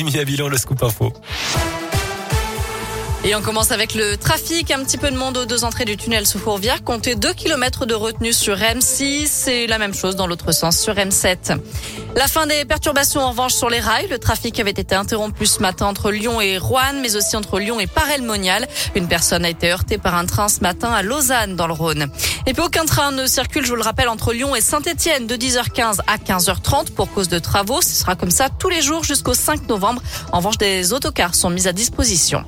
Emilia Bilan, le scoop info. Et on commence avec le trafic. Un petit peu de monde aux deux entrées du tunnel sous Fourvière. Comptez 2 km de retenue sur M6. C'est la même chose dans l'autre sens sur M7. La fin des perturbations en revanche sur les rails. Le trafic avait été interrompu ce matin entre Lyon et Rouen, mais aussi entre Lyon et Parel-Monial. Une personne a été heurtée par un train ce matin à Lausanne dans le Rhône. Et puis aucun train ne circule, je vous le rappelle, entre Lyon et Saint-Etienne de 10h15 à 15h30 pour cause de travaux. Ce sera comme ça tous les jours jusqu'au 5 novembre. En revanche, des autocars sont mis à disposition.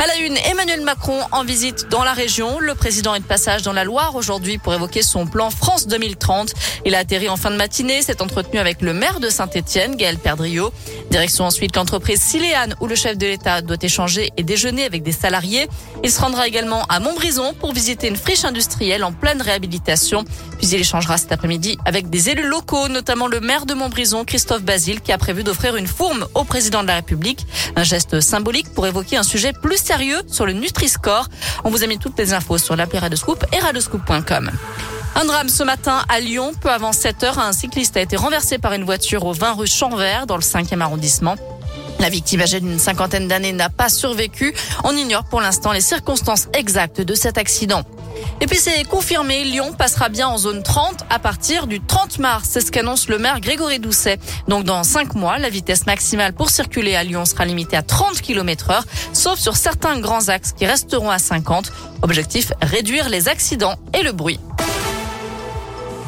À la une, Emmanuel Macron en visite dans la région. Le président est de passage dans la Loire aujourd'hui pour évoquer son plan France 2030. Il a atterri en fin de matinée, s'est entretenu avec le maire de Saint-Etienne, Gaël Perdriau. Direction ensuite l'entreprise Siléane où le chef de l'État doit échanger et déjeuner avec des salariés. Il se rendra également à Montbrison pour visiter une friche industrielle en pleine réhabilitation. Puis il échangera cet après-midi avec des élus locaux, notamment le maire de Montbrison, Christophe Basile, qui a prévu d'offrir une fourme au président de la République. Un geste symbolique pour évoquer un sujet plus sérieux sur le Nutri-Score. On vous a mis toutes les infos sur l'appli Radescoop et radescoop.com. Un drame ce matin à Lyon. Peu avant 7 heures, un cycliste a été renversé par une voiture au 20 rue Champvert dans le 5e arrondissement. La victime âgée d'une cinquantaine d'années n'a pas survécu. On ignore pour l'instant les circonstances exactes de cet accident. Et puis c'est confirmé, Lyon passera bien en zone 30 à partir du 30 mars. C'est ce qu'annonce le maire Grégory Doucet. Donc dans 5 mois, la vitesse maximale pour circuler à Lyon sera limitée à 30 km heure, sauf sur certains grands axes qui resteront à 50. Objectif, réduire les accidents et le bruit.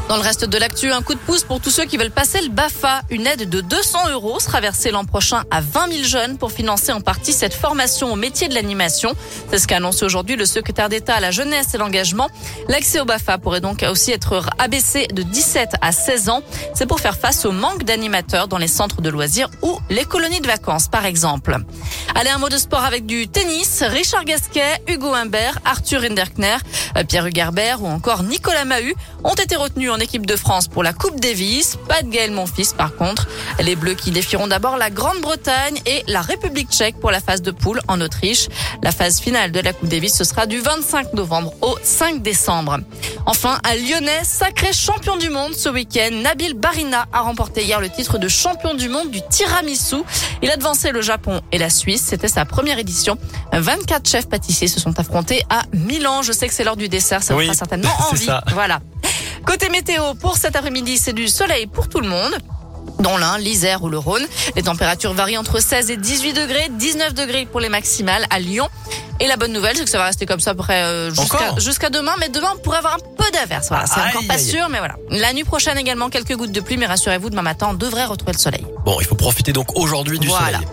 Dans le reste de l'actu, un coup de pouce pour tous ceux qui veulent passer le BAFA. Une aide de 200 euros sera versée l'an prochain à 20 000 jeunes pour financer en partie cette formation au métier de l'animation. C'est ce qu'a annoncé aujourd'hui le secrétaire d'État à la jeunesse et l'engagement. L'accès au BAFA pourrait donc aussi être abaissé de 17 à 16 ans. C'est pour faire face au manque d'animateurs dans les centres de loisirs ou les colonies de vacances, par exemple. Allez, un mot de sport avec du tennis. Richard Gasquet, Hugo Humbert, Arthur Hinderkner, Pierre Hugerbert ou encore Nicolas Mahut ont été retenus en équipe de France pour la Coupe Davis. Pas de Gaël Monfils par contre. Les Bleus qui défieront d'abord la Grande-Bretagne et la République tchèque pour la phase de poule en Autriche. La phase finale de la Coupe Davis, ce sera du 25 novembre au 5 décembre. Enfin, un Lyonnais sacré champion du monde ce week-end. Nabil Barina a remporté hier le titre de champion du monde du tiramisu. Il a devancé le Japon et la Suisse. C'était sa première édition. 24 chefs pâtissiers se sont affrontés à Milan. Je sais que c'est l'heure du dessert. Ça vous fera certainement envie. Voilà. Côté météo, pour cet après-midi, c'est du soleil pour tout le monde dont l'Ain, l'Isère ou le Rhône. Les températures varient entre 16 et 18 degrés, 19 degrés pour les maximales à Lyon. Et la bonne nouvelle, c'est que ça va rester comme ça après euh, jusqu'à demain. Mais demain, on pourrait avoir un peu d'averse. Voilà, c'est encore pas sûr, mais voilà. La nuit prochaine également, quelques gouttes de pluie, mais rassurez-vous, demain matin, on devrait retrouver le soleil. Bon, il faut profiter donc aujourd'hui du voilà. soleil.